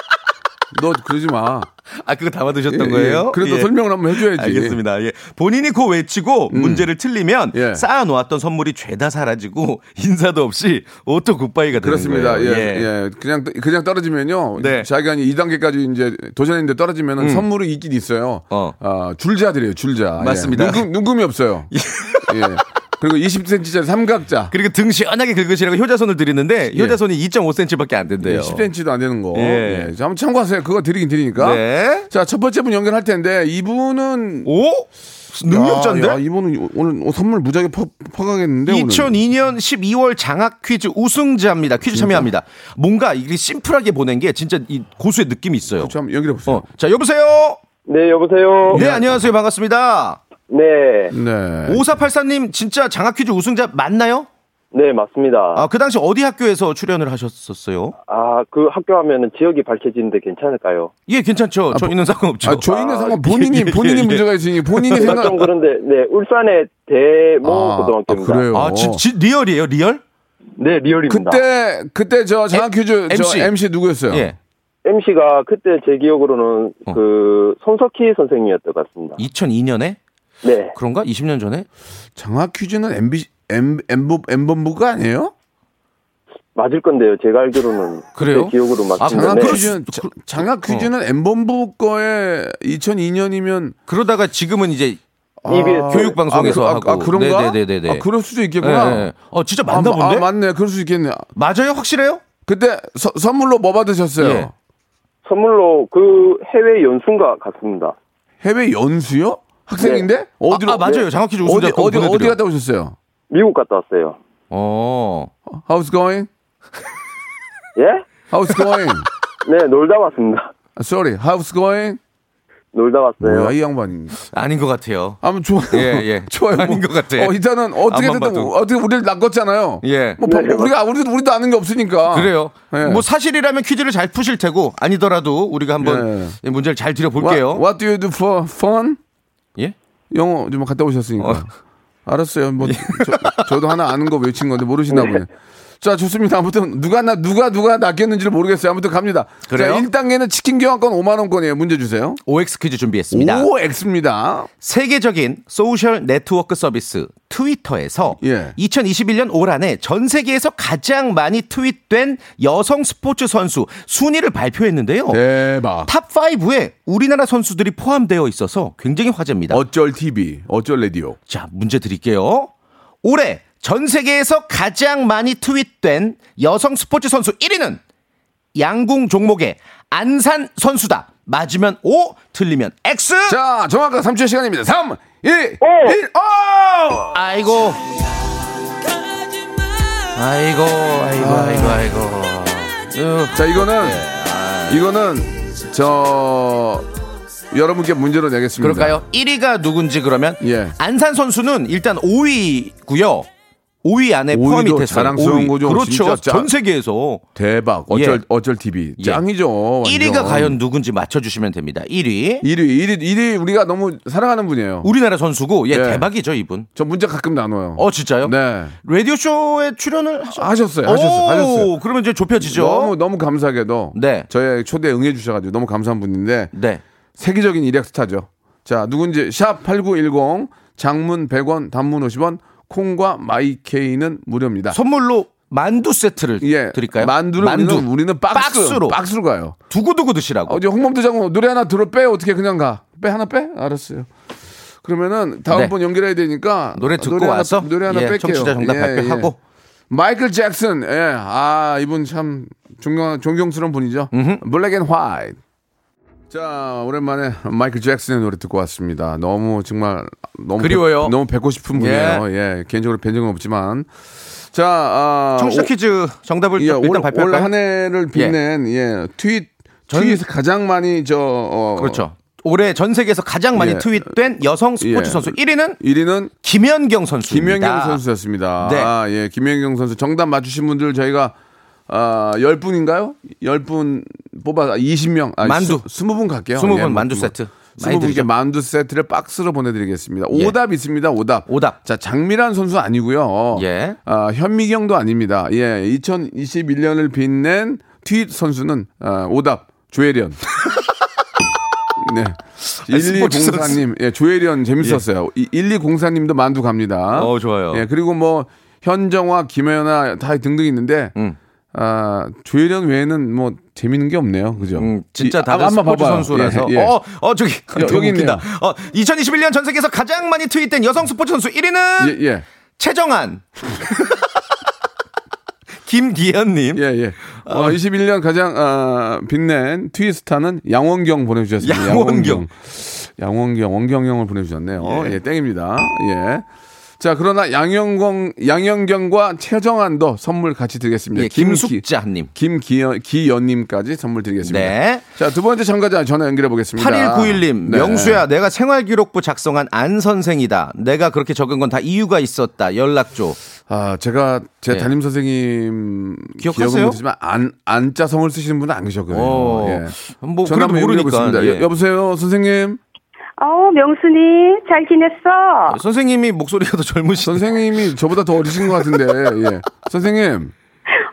Speaker 1: 너 그러지 마.
Speaker 2: 아 그거 다 받으셨던
Speaker 1: 예, 예.
Speaker 2: 거예요?
Speaker 1: 그래도
Speaker 2: 예.
Speaker 1: 설명을 한번 해줘야지.
Speaker 2: 알겠습니다. 예. 본인이 그 외치고 문제를 틀리면
Speaker 1: 예.
Speaker 2: 쌓아놓았던 선물이 죄다 사라지고 인사도 없이 auto goodbye가 되는
Speaker 1: 그렇습니다.
Speaker 2: 거예요.
Speaker 1: 예, 예. 그냥 그냥 떨어지면요.
Speaker 2: 네.
Speaker 1: 자기가 2단계까지 이제 도전했는데 떨어지면은 선물이 있긴 있어요.
Speaker 2: 어.
Speaker 1: 아, 줄자들이에요, 줄자.
Speaker 2: 맞습니다.
Speaker 1: 예. 눈금, 눈금이 없어요. 예. 그리고 20cm짜리 삼각자.
Speaker 2: 그리고 등 시원하게 긁으시라고 효자손을 드리는데
Speaker 1: 예.
Speaker 2: 효자손이 2.5cm밖에 안 된대요.
Speaker 1: 10cm도 안 되는 거.
Speaker 2: 예.
Speaker 1: 예. 자, 한번 참고하세요. 그거 드리긴 드리니까.
Speaker 2: 네.
Speaker 1: 자, 첫 번째 분 연결할 텐데 이분은
Speaker 2: 오? 능력자인데?
Speaker 1: 야, 야, 이분은 오늘 선물 무지하게 퍼, 퍼가겠는데 오늘.
Speaker 2: 2002년 12월 장학 퀴즈 우승자입니다. 퀴즈 참여합니다. 뭔가 이게 심플하게 보낸 게 진짜 이 고수의 느낌이 있어요.
Speaker 1: 좀 연결해 보세요.
Speaker 2: 어, 자, 여보세요?
Speaker 4: 네, 여보세요.
Speaker 2: 네, 안녕하세요. 반갑습니다.
Speaker 4: 네,
Speaker 1: 네.
Speaker 2: 5484님 진짜 장학 퀴즈 우승자 맞나요?
Speaker 4: 네, 맞습니다.
Speaker 2: 아, 그 당시 어디 학교에서 출연을 하셨었어요?
Speaker 4: 아, 그 학교 하면은 지역이 밝혀지는데 괜찮을까요?
Speaker 2: 예, 괜찮죠. 저희는 상관없죠.
Speaker 1: 아, 저희는 상관 본인이
Speaker 2: 예, 예,
Speaker 1: 본인이
Speaker 2: 예.
Speaker 1: 문제가 있으니 본인이 생각
Speaker 4: 좀 그런데, 네, 울산의 대모
Speaker 1: 아,
Speaker 4: 고등학교입니다.
Speaker 1: 아, 그래요?
Speaker 2: 아, 지, 지, real이에요, real?
Speaker 4: 네, real입니다.
Speaker 1: 그때 그때 저 장학 퀴즈 저
Speaker 2: MC.
Speaker 1: MC 누구였어요?
Speaker 2: 예.
Speaker 4: MC가 그때 제 기억으로는
Speaker 2: 어.
Speaker 4: 그 손석희 선생님이었던 것 같습니다.
Speaker 2: 2002년에?
Speaker 4: 네,
Speaker 2: 그런가? 20년 전에?
Speaker 1: 장학 퀴즈는 MB M M본 M본부가 아니에요?
Speaker 4: 맞을 건데요. 제가 알기로는
Speaker 2: 그래요?
Speaker 4: 기억으로
Speaker 2: 아,
Speaker 4: 맞습니다.
Speaker 1: 장학
Speaker 4: 네.
Speaker 1: 퀴즈는
Speaker 2: 수-
Speaker 1: 자- 장학 퀴즈는 M본부 거에 2002년이면
Speaker 2: 그러다가 지금은 이제
Speaker 4: EBS
Speaker 2: 교육 방송에서
Speaker 1: 아,
Speaker 2: 하고.
Speaker 1: 아, 그런가?
Speaker 2: 네네네네.
Speaker 1: 아, 그럴 수도 있겠구나.
Speaker 2: 예, 예. 어, 진짜 맞나
Speaker 1: 아,
Speaker 2: 본데?
Speaker 1: 아, 맞네. 그럴 수 있겠네.
Speaker 2: 맞아요? 확실해요?
Speaker 1: 그때 서- 선물로 뭐 받으셨어요?
Speaker 2: 예.
Speaker 4: 선물로 그 해외 연수가 같습니다.
Speaker 1: 해외 연수요? 학생인데? 어디로?
Speaker 2: 아, 아, 맞아요. 장학 퀴 즈 우승자
Speaker 1: 어디 어디 어디
Speaker 2: 보내드려.
Speaker 1: 갔다 오셨어요?
Speaker 4: 미국 갔다 왔어요.
Speaker 2: 어.
Speaker 1: How's going?
Speaker 4: 예?
Speaker 1: How's going?
Speaker 4: 네, 놀다 왔습니다.
Speaker 1: Sorry. How's going?
Speaker 4: 놀다 왔어요.
Speaker 1: 뭐야 이 양반이.
Speaker 2: 아닌 것 같아요.
Speaker 1: 아무 좋아요.
Speaker 2: 예, 예.
Speaker 1: 좋아요.
Speaker 2: 아닌 것 같아.
Speaker 1: 어, 일단은 어떻게든
Speaker 2: 앞만 봐도.
Speaker 1: 어떻게 우리를 낚았잖아요.
Speaker 2: 예.
Speaker 1: 뭐 우리가 우리도 우리도 아는 게 없으니까.
Speaker 2: 그래요.
Speaker 1: 예.
Speaker 2: 뭐 사실이라면 퀴즈를 잘 푸실 테고 아니더라도 우리가 한번 이 문제를 잘 드려볼게요.
Speaker 1: What, what do you do for fun?
Speaker 2: 예?
Speaker 1: 영어 좀 갔다 오셨으니까.
Speaker 2: 어.
Speaker 1: 알았어요. 뭐 저, 도 하나 아는 거 외친 건데 모르시나 보네. 자, 좋습니다. 아무튼 누가 나 누가 누가 낚였는지를 모르겠어요. 아무튼 갑니다.
Speaker 2: 그래요?
Speaker 1: 자, 1단계는 치킨 교환권 5만 원권이에요. 문제 주세요.
Speaker 2: OX 퀴즈 준비했습니다.
Speaker 1: OX입니다.
Speaker 2: 세계적인 소셜 네트워크 서비스 트위터에서
Speaker 1: 예.
Speaker 2: 2021년 올 한해 전 세계에서 가장 많이 트윗된 여성 스포츠 선수 순위를 발표했는데요.
Speaker 1: 대박.
Speaker 2: 탑 5에 우리나라 선수들이 포함되어 있어서 굉장히 화제입니다.
Speaker 1: 어쩔 TV, 어쩔 라디오.
Speaker 2: 자, 문제 드릴게요. 올해 전 세계에서 가장 많이 트윗된 여성 스포츠 선수 1위는 양궁 종목의 안산 선수다. 맞으면 O, 틀리면 X.
Speaker 1: 자, 정확한 3초의 시간입니다. 3, 2, 1, 오!
Speaker 2: 아이고. 아이고, 아이고, 아이고, 아이고. 어,
Speaker 1: 자, 이거는
Speaker 2: 예.
Speaker 1: 이거는 저 여러분께 문제로 내겠습니다.
Speaker 2: 그럴까요? 1위가 누군지 그러면
Speaker 1: 예.
Speaker 2: 안산 선수는 일단 5위고요. 5위 안에 포함이 됐어요.
Speaker 1: 자랑스러운
Speaker 2: 5위.
Speaker 1: 거죠.
Speaker 2: 그렇죠. 전 세계에서
Speaker 1: 대박. 어쩔
Speaker 2: 예.
Speaker 1: 어쩔 TV.
Speaker 2: 예.
Speaker 1: 짱이죠.
Speaker 2: 1위가
Speaker 1: 완전.
Speaker 2: 과연 누군지 맞춰주시면 됩니다. 1위
Speaker 1: 1위, 1위, 1위 우리가 너무 사랑하는 분이에요.
Speaker 2: 우리나라 선수고 예,
Speaker 1: 예.
Speaker 2: 대박이죠 이분.
Speaker 1: 저 문제 가끔 나눠요.
Speaker 2: 어 진짜요?
Speaker 1: 네.
Speaker 2: 라디오 쇼에 출연을 하셨...
Speaker 1: 하셨어요. 하셨어요.
Speaker 2: 오,
Speaker 1: 하셨어요.
Speaker 2: 그러면 이제 좁혀지죠.
Speaker 1: 너무 너무 감사하게도
Speaker 2: 네.
Speaker 1: 저의 초대에 응해 주셔 가지고 너무 감사한 분인데
Speaker 2: 네.
Speaker 1: 세계적인 일약 스타죠. 자, 누군지 샵 8910 장문 100원, 단문 50원, 콩과 마이케이는 무료입니다.
Speaker 2: 선물로 만두 세트를
Speaker 1: 예.
Speaker 2: 드릴까요?
Speaker 1: 만두를
Speaker 2: 만두.
Speaker 1: 우리는, 우리는 박스,
Speaker 2: 박스로
Speaker 1: 박스로 가요.
Speaker 2: 두고두고 드시라고.
Speaker 1: 어제 홍범도 장군 노래 하나 들어 빼 어떻게 그냥 가? 빼 하나 빼? 알았어요. 그러면은 다음
Speaker 2: 네.
Speaker 1: 번 연결해야 되니까
Speaker 2: 노래 듣고
Speaker 1: 하나,
Speaker 2: 와서
Speaker 1: 노래 하나
Speaker 2: 예,
Speaker 1: 뺄게요.
Speaker 2: 청취자 정답 발표하고.
Speaker 1: 마이클 잭슨, 예, 아 이분 참 존경 존경스러운 분이죠. Black and White. 자 오랜만에 마이클 잭슨의 노래 듣고 왔습니다. 너무 정말 너무
Speaker 2: 그리워요.
Speaker 1: 뵙- 너무 뵙고 싶은 분이에요. 예, 개인적으로 뵌 적은 없지만 자 아,
Speaker 2: 청취자
Speaker 1: 오-
Speaker 2: 퀴즈 정답을
Speaker 1: 예,
Speaker 2: 일단
Speaker 1: 올, 올
Speaker 2: 발표할까요?
Speaker 1: 한 해를 빛낸 예, 트윗 트윗에서 가장 많이 저 어,
Speaker 2: 그렇죠. 올해 전 세계에서 가장 많이
Speaker 1: 예.
Speaker 2: 트윗된 여성 스포츠
Speaker 1: 예.
Speaker 2: 선수 1위는
Speaker 1: 1위는
Speaker 2: 김연경 선수입니다.
Speaker 1: 김연경 선수였습니다.
Speaker 2: 네.
Speaker 1: 아, 예, 김연경 선수 정답 맞추신 분들 저희가 아, 10분인가요? 10분 뽑아 20명 아,
Speaker 2: 만두.
Speaker 1: 20분 갈게요.
Speaker 2: 20분
Speaker 1: 예,
Speaker 2: 만두
Speaker 1: 뭐,
Speaker 2: 세트. 많이
Speaker 1: 20분께
Speaker 2: 드리죠.
Speaker 1: 만두 세트를 박스로 보내드리겠습니다.
Speaker 2: 예.
Speaker 1: 오답 있습니다. 오답.
Speaker 2: 오답.
Speaker 1: 자, 장미란 선수 아니고요.
Speaker 2: 예.
Speaker 1: 아, 현미경도 아닙니다. 예, 2021년을 빛낸 트윗 선수는 아, 오답 조혜련. 네.
Speaker 2: 스포츠
Speaker 1: 1204님, 예, 조혜련 재밌었어요. 이 1204님도 만두 갑니다.
Speaker 2: 어, 좋아요.
Speaker 1: 예, 그리고 뭐 현정화, 김혜연아 다 등등 있는데
Speaker 2: 음.
Speaker 1: 아, 조혜련 외에는 뭐 재밌는 게 없네요. 그죠?
Speaker 2: 음, 진짜
Speaker 1: 이-
Speaker 2: 다들
Speaker 1: 아,
Speaker 2: 스포츠
Speaker 1: 봐봐요.
Speaker 2: 선수라서.
Speaker 1: 예, 예.
Speaker 2: 어, 어 저기
Speaker 1: 여기.
Speaker 2: 웃기다. 어, 2021년 전 세계에서 가장 많이 트윗된 여성 스포츠 선수 1위는
Speaker 1: 예, 예.
Speaker 2: 최정한. 김기현님.
Speaker 1: 예, 예. 어, 21년 가장 아, 빛낸 트위스타는 양원경 보내주셨습니다.
Speaker 2: 양원경.
Speaker 1: 양원경, 원경영을 보내주셨네요.
Speaker 2: 예.
Speaker 1: 예, 땡입니다. 예. 자, 그러나 양영경, 양영경과 최정한도 선물 같이 드리겠습니다.
Speaker 2: 예, 김숙자님.
Speaker 1: 김기현, 기연님까지 선물 드리겠습니다.
Speaker 2: 네.
Speaker 1: 자, 두 번째 참가자 전화 연결해 보겠습니다.
Speaker 2: 8191님,
Speaker 1: 네.
Speaker 2: 명수야, 내가 생활기록부 작성한 안 선생이다. 내가 그렇게 적은 건 다 이유가 있었다. 연락 줘.
Speaker 1: 아, 제가 제
Speaker 2: 예.
Speaker 1: 담임 선생님
Speaker 2: 기억하세요?
Speaker 1: 기억은 안 안자성을 쓰시는 분은 안 계셨거든요.
Speaker 2: 어,
Speaker 1: 예.
Speaker 2: 뭐,
Speaker 1: 연결해
Speaker 2: 모르니까.
Speaker 1: 보겠습니다.
Speaker 2: 예.
Speaker 1: 여- 여보세요, 선생님.
Speaker 3: 어, 명순이 잘 지냈어?
Speaker 2: 선생님이 목소리가 더 젊으신.
Speaker 1: 선생님이 저보다 더 어리신 것 같은데, 예. 선생님.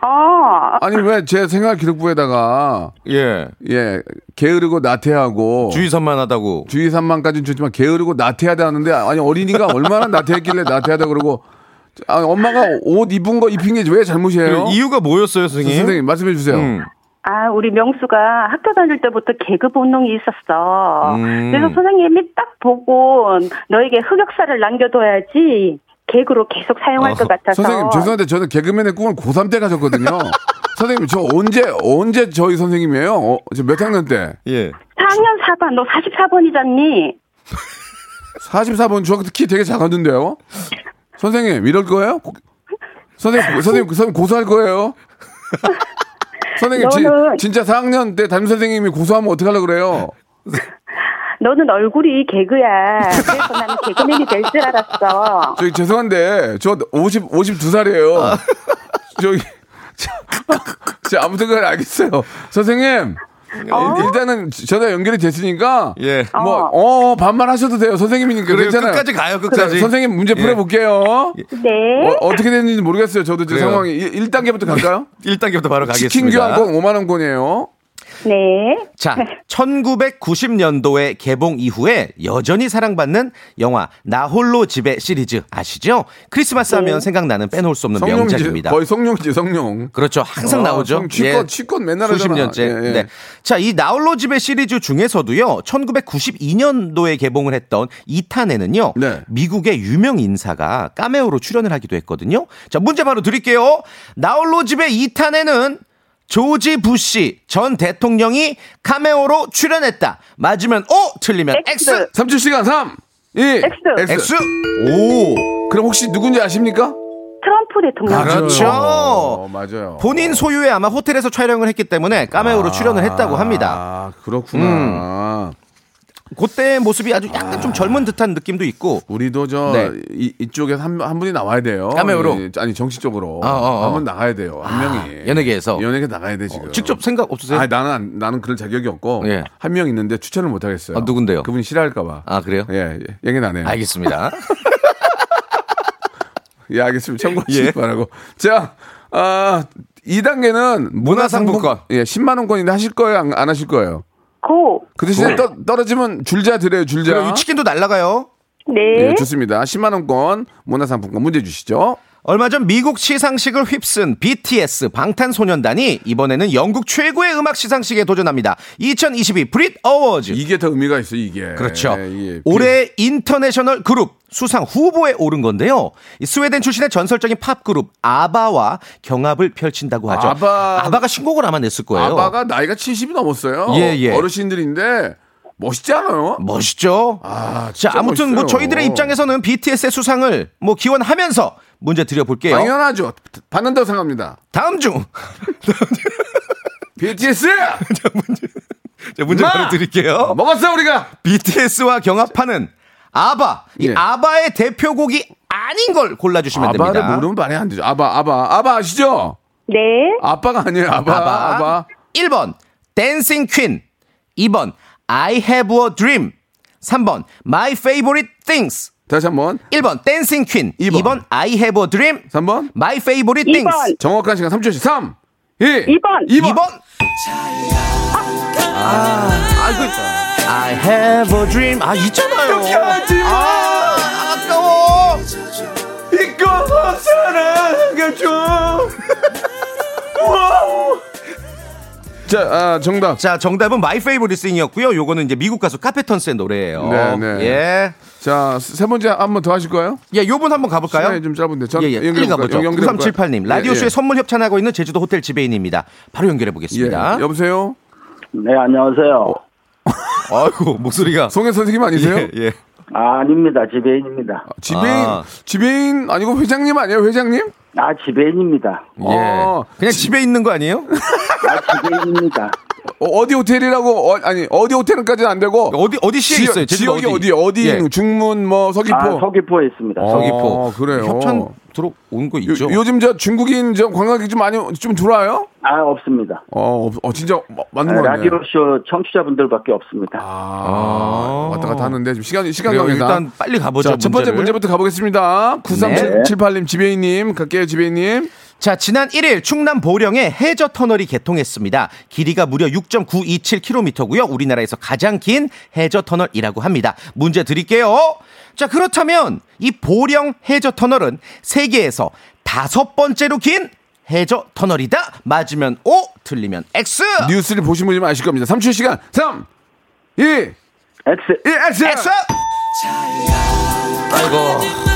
Speaker 3: 어,
Speaker 1: 아니, 왜 제 생활 기록부에다가,
Speaker 2: 예.
Speaker 1: 예, 게으르고 나태하고.
Speaker 2: 주의 산만하다고.
Speaker 1: 주의 산만까지는 좋지만 게으르고 나태하다 하는데, 아니, 어린이가 얼마나 나태했길래 나태하다 그러고, 아, 엄마가 옷 입은 거 입힌 게 왜 잘못이에요?
Speaker 2: 그 이유가 뭐였어요, 선생님?
Speaker 1: 선생님, 말씀해 주세요.
Speaker 2: 음.
Speaker 3: 아, 우리 명수가 학교 다닐 때부터 개그 본능이 있었어.
Speaker 2: 음.
Speaker 3: 그래서 선생님이 딱 보고 너에게 흑역사를 남겨둬야지 개그로 계속 사용할
Speaker 2: 어,
Speaker 3: 것 같아서.
Speaker 1: 선생님, 죄송한데 저는 개그맨의 꿈을 고3 때 가졌거든요. 선생님, 저 언제, 언제 저희 선생님이에요? 어, 저몇 학년 때?
Speaker 2: 예.
Speaker 3: 4학년 4반, 너 44번이잖니?
Speaker 1: 44번 중학교 때키 되게 작았는데요? 선생님, 이럴 거예요? 고- 선생님, 선생님, 선생님 고소할 거예요? 선생님, 지-
Speaker 3: 너는-
Speaker 1: 진짜 4학년 때 담임 선생님이 고소하면 어떡하려고 그래요?
Speaker 3: 너는 얼굴이 개그야. 그래서 나는 개그맨이 될 줄 알았어.
Speaker 1: 저기 죄송한데, 저 50, 52살이에요. 저기, 자, 자, 아무튼 간에 알겠어요. 선생님, 일- 일단은 전화 연결이 됐으니까,
Speaker 2: 예.
Speaker 1: 뭐, 어, 반말하셔도 돼요. 선생님이니까.
Speaker 2: 그래요,
Speaker 1: 괜찮아요.
Speaker 2: 끝까지 가요, 끝까지.
Speaker 1: 자, 선생님 문제
Speaker 2: 예.
Speaker 1: 풀어 볼게요.
Speaker 3: 네.
Speaker 1: 어, 떻게 됐는지 모르겠어요. 저도 지금. 상황이. 1, 단계부터 갈까요?
Speaker 2: 1단계부터 바로 가겠습니다.
Speaker 1: 치킨 교환권 5만 원권이에요.
Speaker 3: 네.
Speaker 2: 자, 1990년도에 개봉 이후에 여전히 사랑받는 영화 나 홀로 집에 시리즈 아시죠? 크리스마스 하면 생각나는 빼놓을 수 없는
Speaker 1: 성룡이지.
Speaker 2: 명작입니다.
Speaker 1: 거의 성룡이지, 성룡.
Speaker 2: 그렇죠. 항상
Speaker 1: 어,
Speaker 2: 나오죠.
Speaker 1: 성- 치권, 치권 맨날
Speaker 2: 수십
Speaker 1: 하잖아.
Speaker 2: 년째.
Speaker 1: 예, 예.
Speaker 2: 네. 자, 이 나홀로 집의 시리즈 중에서도요. 1992년도에 개봉을 했던 2탄에는요.
Speaker 1: 네.
Speaker 2: 미국의 유명 인사가 까메오로 출연을 하기도 했거든요. 자, 문제 바로 드릴게요. 나홀로 집의 2탄에는 조지 부시 전 대통령이 카메오로 출연했다. 맞으면 O, 틀리면 X.
Speaker 3: X.
Speaker 1: 37시간 3, 2,
Speaker 3: X.
Speaker 2: X. 오.
Speaker 1: 그럼 혹시 누군지 아십니까?
Speaker 3: 트럼프 대통령.
Speaker 2: 그렇죠.
Speaker 1: 어, 맞아요.
Speaker 2: 본인 소유의 아마 호텔에서 촬영을 했기 때문에 까메오로 출연을 했다고 합니다.
Speaker 1: 아, 그렇구나.
Speaker 2: 그때 모습이 아주 약간 좀 젊은 듯한 느낌도 있고.
Speaker 1: 우리도 저
Speaker 2: 네.
Speaker 1: 이, 이쪽에서 한, 한 분이 나와야 돼요.
Speaker 2: 카메오로?
Speaker 1: 예, 아니 정식적으로
Speaker 2: 어, 어, 어.
Speaker 1: 한분 나가야 돼요. 한
Speaker 2: 아,
Speaker 1: 명이
Speaker 2: 연예계에서?
Speaker 1: 연예계 나가야 돼 지금.
Speaker 2: 직접 생각 없으세요?
Speaker 1: 아니 나는 안- 나는 그럴 자격이 없고
Speaker 2: 예.
Speaker 1: 한명 있는데 추천을 못 하겠어요.
Speaker 2: 아, 누군데요?
Speaker 1: 그분이 싫어할까봐.
Speaker 2: 아, 그래요?
Speaker 1: 예, 예. 얘기 나네요.
Speaker 2: 알겠습니다.
Speaker 1: 예, 알겠습니다. 참고하시기
Speaker 2: 예.
Speaker 1: 바라고. 자, 아, 2단계는
Speaker 2: 문화상품권.
Speaker 1: 예, 10만 원권인데 하실 거예요? 안, 안 하실 거예요?
Speaker 3: 고.
Speaker 1: 그 대신에 떠, 떨어지면 줄자 드려요, 줄자.
Speaker 2: 이 치킨도 날라가요.
Speaker 3: 네.
Speaker 1: 예, 좋습니다. 10만 원권 문화상품권 문제 주시죠.
Speaker 2: 얼마 전 미국 시상식을 휩쓴 BTS 방탄소년단이 이번에는 영국 최고의 음악 시상식에 도전합니다. 2022 브릿 어워즈.
Speaker 1: 이게 더 의미가 있어, 이게.
Speaker 2: 그렇죠.
Speaker 1: 예, 이게
Speaker 2: 올해 international 그룹 수상 후보에 오른 건데요. 이 스웨덴 출신의 전설적인 팝 그룹 아바와 경합을 펼친다고 하죠.
Speaker 1: 아바-
Speaker 2: 아바가 신곡을 아마 냈을 거예요.
Speaker 1: 아바가 나이가 70이 넘었어요.
Speaker 2: 예, 예.
Speaker 1: 어르신들인데 멋있지 않아요?
Speaker 2: 멋있죠?
Speaker 1: 아,
Speaker 2: 자,
Speaker 1: 진짜
Speaker 2: 아무튼 뭐
Speaker 1: 멋있어요.
Speaker 2: 저희들의 입장에서는 BTS의 수상을 뭐 기원하면서 문제 드려볼게요.
Speaker 1: 당연하죠. 받는다고 생각합니다.
Speaker 2: 다음 중
Speaker 1: BTS!
Speaker 2: 자, 문제
Speaker 1: 마!
Speaker 2: 바로 드릴게요.
Speaker 1: 먹었어, 우리가!
Speaker 2: BTS와 경합하는 아바. 이
Speaker 1: 예.
Speaker 2: 아바의 대표곡이 아닌 걸 골라주시면
Speaker 1: 아바를
Speaker 2: 됩니다.
Speaker 1: 모르면 말이 안 되죠. 아바, 아바. 아바 아시죠?
Speaker 3: 네.
Speaker 1: 아빠가 아니에요. 아바, 아바.
Speaker 2: 아바. 1번 Dancing Queen 2번 I have a dream 3번 My favorite things
Speaker 1: 다시 한 번.
Speaker 2: 1번 Dancing Queen
Speaker 1: 이번.
Speaker 2: 2번 I have a dream
Speaker 1: 3번.
Speaker 2: My favorite things
Speaker 1: 정확한 시간 3초씩. 3, 2,
Speaker 3: 2번.
Speaker 1: 2번.
Speaker 2: 2번 아, 아이고 I have a dream 아 있잖아요 아 아까워
Speaker 1: 이거 사랑해줘. 자, 아, 정답.
Speaker 2: 자 정답은 My favorite thing이었고요 요거는 이제 미국 가수 카페턴스의 노래예요
Speaker 1: 네, 네.
Speaker 2: 예.
Speaker 1: 자, 세 번째 한 번 더 하실 거예요?
Speaker 2: 예, 요분 한번 가볼까요?
Speaker 1: 시간이 좀 짧은데. 전
Speaker 2: 예, 예.
Speaker 1: 연결해
Speaker 2: 빨리
Speaker 1: 볼까요?
Speaker 2: 가보죠.
Speaker 1: 연결해 볼까요?
Speaker 2: 9378님,
Speaker 1: 예,
Speaker 2: 라디오쇼에
Speaker 1: 예.
Speaker 2: 선물 협찬하고 있는 제주도 호텔 지배인입니다. 바로 연결해 보겠습니다.
Speaker 1: 예. 여보세요?
Speaker 4: 네, 안녕하세요.
Speaker 2: 아이고 목소리가
Speaker 1: 송혜 선생님 아니세요?
Speaker 2: 예, 예.
Speaker 9: 아, 아닙니다. 지배인입니다.
Speaker 1: 지배인
Speaker 2: 아.
Speaker 1: 지배인 아니고 회장님 아니에요 회장님?
Speaker 9: 아, 지배인입니다.
Speaker 2: 예.
Speaker 1: 어,
Speaker 2: 그냥 집에 있는 거 아니에요?
Speaker 9: 아, 지배인입니다.
Speaker 1: 어, 디 호텔이라고 어, 아니 어디 호텔은까지는 안 되고
Speaker 2: 어디 어디 시에
Speaker 1: 지역-
Speaker 2: 있어요?
Speaker 1: 지역이 어디 어디
Speaker 2: 예.
Speaker 1: 중문 뭐 서귀포
Speaker 9: 아, 서귀포에 있습니다.
Speaker 1: 어,
Speaker 2: 서귀포.
Speaker 1: 그래요.
Speaker 2: 협찬 들어온 거 있죠?
Speaker 1: 요, 즘 저 중국인 저 관광객 좀 많이 좀 들어와요?
Speaker 9: 아, 없습니다.
Speaker 1: 어, 없- 어 진짜 마- 맞는
Speaker 9: 아,
Speaker 1: 거 같네.
Speaker 9: 라디오 쇼 청취자분들밖에 없습니다.
Speaker 1: 아, 왔다 갔다 하는데 지금 시간 시간
Speaker 2: 그래요.
Speaker 1: 관계상
Speaker 2: 일단 빨리 가보죠.
Speaker 1: 자, 첫 번째. 문제부터 가보겠습니다. 9378님 지배인님 갈게요 지배인님.
Speaker 2: 자, 지난 1일 충남 보령에 해저 터널이 개통했습니다. 길이가 무려 6.927km고요. 우리나라에서 가장 긴 해저 터널이라고 합니다. 문제 드릴게요. 자, 그렇다면 이 보령 해저 터널은 세계에서 다섯 번째로 긴 해저 터널이다. 맞으면 O, 틀리면 X.
Speaker 1: 뉴스를 보신 분이면 아실 겁니다. 3초 시간 3 2 1
Speaker 9: X.
Speaker 1: X.
Speaker 2: X. 아이고.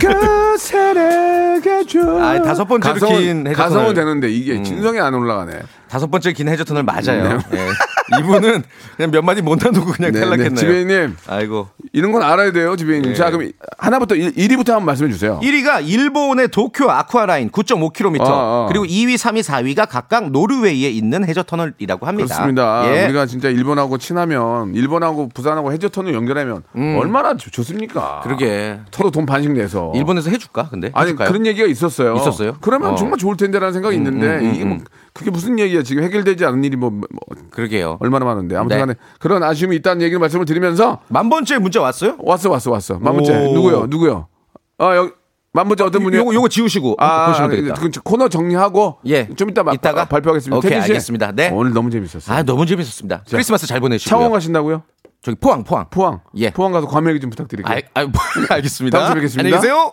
Speaker 1: 그 사랑 해줘.
Speaker 2: 아, 다섯 번째로
Speaker 1: 가성은,
Speaker 2: 긴 해저
Speaker 1: 가성은. 되는데 이게
Speaker 2: 음.
Speaker 1: 진성이 안 올라가네.
Speaker 2: 다섯 번째 긴 해저 터널 맞아요.
Speaker 1: 네.
Speaker 2: 예. 이분은 그냥 몇 마디 못 나누고 그냥
Speaker 1: 네, 네.
Speaker 2: 탈락했네요.
Speaker 1: 지배인님
Speaker 2: 아이고.
Speaker 1: 이런 건 알아야 돼요, 지배인님.
Speaker 2: 네.
Speaker 1: 자, 그럼 하나부터 1, 1위부터 한번 말씀해 주세요.
Speaker 2: 1위가 일본의 도쿄 아쿠아라인 9.5km
Speaker 1: 어, 어.
Speaker 2: 그리고 2위, 3위, 4위가 각각 노르웨이에 있는 해저 터널이라고 합니다.
Speaker 1: 그렇습니다.
Speaker 2: 예.
Speaker 1: 우리가 진짜 일본하고 친하면 일본하고 부산하고 해저터널 연결하면 얼마나 좋- 좋습니까?
Speaker 2: 음. 그러게.
Speaker 1: 서로 돈 반씩 내서.
Speaker 2: 일본에서 해줄까? 근데
Speaker 1: 아니
Speaker 2: 해줄까요?
Speaker 1: 그런 얘기 가 있었어요.
Speaker 2: 있었어요?
Speaker 1: 그러면
Speaker 2: 어.
Speaker 1: 정말 좋을 텐데라는 생각이 있는데
Speaker 2: 음, 음,
Speaker 1: 이게 뭐
Speaker 2: 음.
Speaker 1: 그게 무슨 얘기야 지금 해결되지 않은 일이 뭐, 뭐
Speaker 2: 그러게요.
Speaker 1: 얼마나 많은데 아무튼간에
Speaker 2: 네.
Speaker 1: 그런 아쉬움이 있다는 얘기를 말씀을 드리면서
Speaker 2: 만 번째 문자 왔어요?
Speaker 1: 왔어 왔어 왔어 만문제
Speaker 2: 오.
Speaker 1: 누구요 누구요? 아 여기 만문제 어떤 분이요?
Speaker 2: 요거 요거 지우시고
Speaker 1: 아,
Speaker 2: 보시면
Speaker 1: 아,
Speaker 2: 되겠다.
Speaker 1: 그 코너 정리하고
Speaker 2: 예.
Speaker 1: 좀 이따 막
Speaker 2: 이따가?
Speaker 1: 발표하겠습니다.
Speaker 2: 오케이, 알겠습니다. 네.
Speaker 1: 오늘 너무 재밌었어요.
Speaker 2: 아 너무 재밌었습니다. 크리스마스 잘 보내시고요.
Speaker 1: 창원 가신다고요?
Speaker 2: 저기 포항 포항.
Speaker 1: 포항.
Speaker 2: 예.
Speaker 1: 포항 가서 과메기 좀 부탁드릴게요.
Speaker 2: 아, 아, 뭐, 알겠습니다.
Speaker 1: 다음 주에 뵙겠습니다.
Speaker 2: 안녕히 계세요.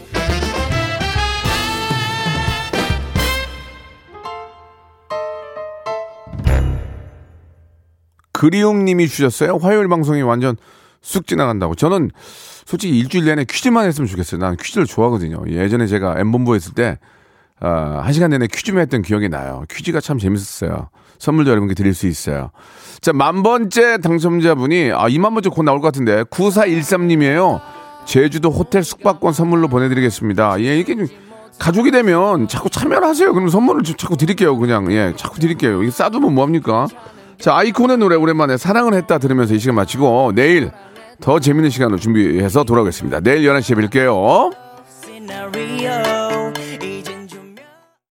Speaker 1: 그리움님이 주셨어요. 화요일 방송이 완전 쑥 지나간다고. 저는 솔직히 일주일 내내 퀴즈만 했으면 좋겠어요. 난 퀴즈를 좋아하거든요. 예전에 제가 엠본부 했을 때, 어, 한 시간 내내 퀴즈만 했던 기억이 나요. 퀴즈가 참 재밌었어요. 선물도 여러분께 드릴 수 있어요. 자, 만 번째 당첨자분이, 아, 2만 번째 곧 나올 것 같은데, 9413님이에요. 제주도 호텔 숙박권 선물로 보내드리겠습니다. 예, 이게 좀 가족이 되면 자꾸 참여를 하세요. 그럼 선물을 좀 자꾸 드릴게요. 그냥, 예, 자꾸 드릴게요. 이게 싸두면 뭐합니까? 자, 아이콘의 노래 오랜만에 사랑을 했다 들으면서 이 시간 마치고, 내일 더 재밌는 시간을 준비해서 돌아오겠습니다. 내일 11시에 뵐게요.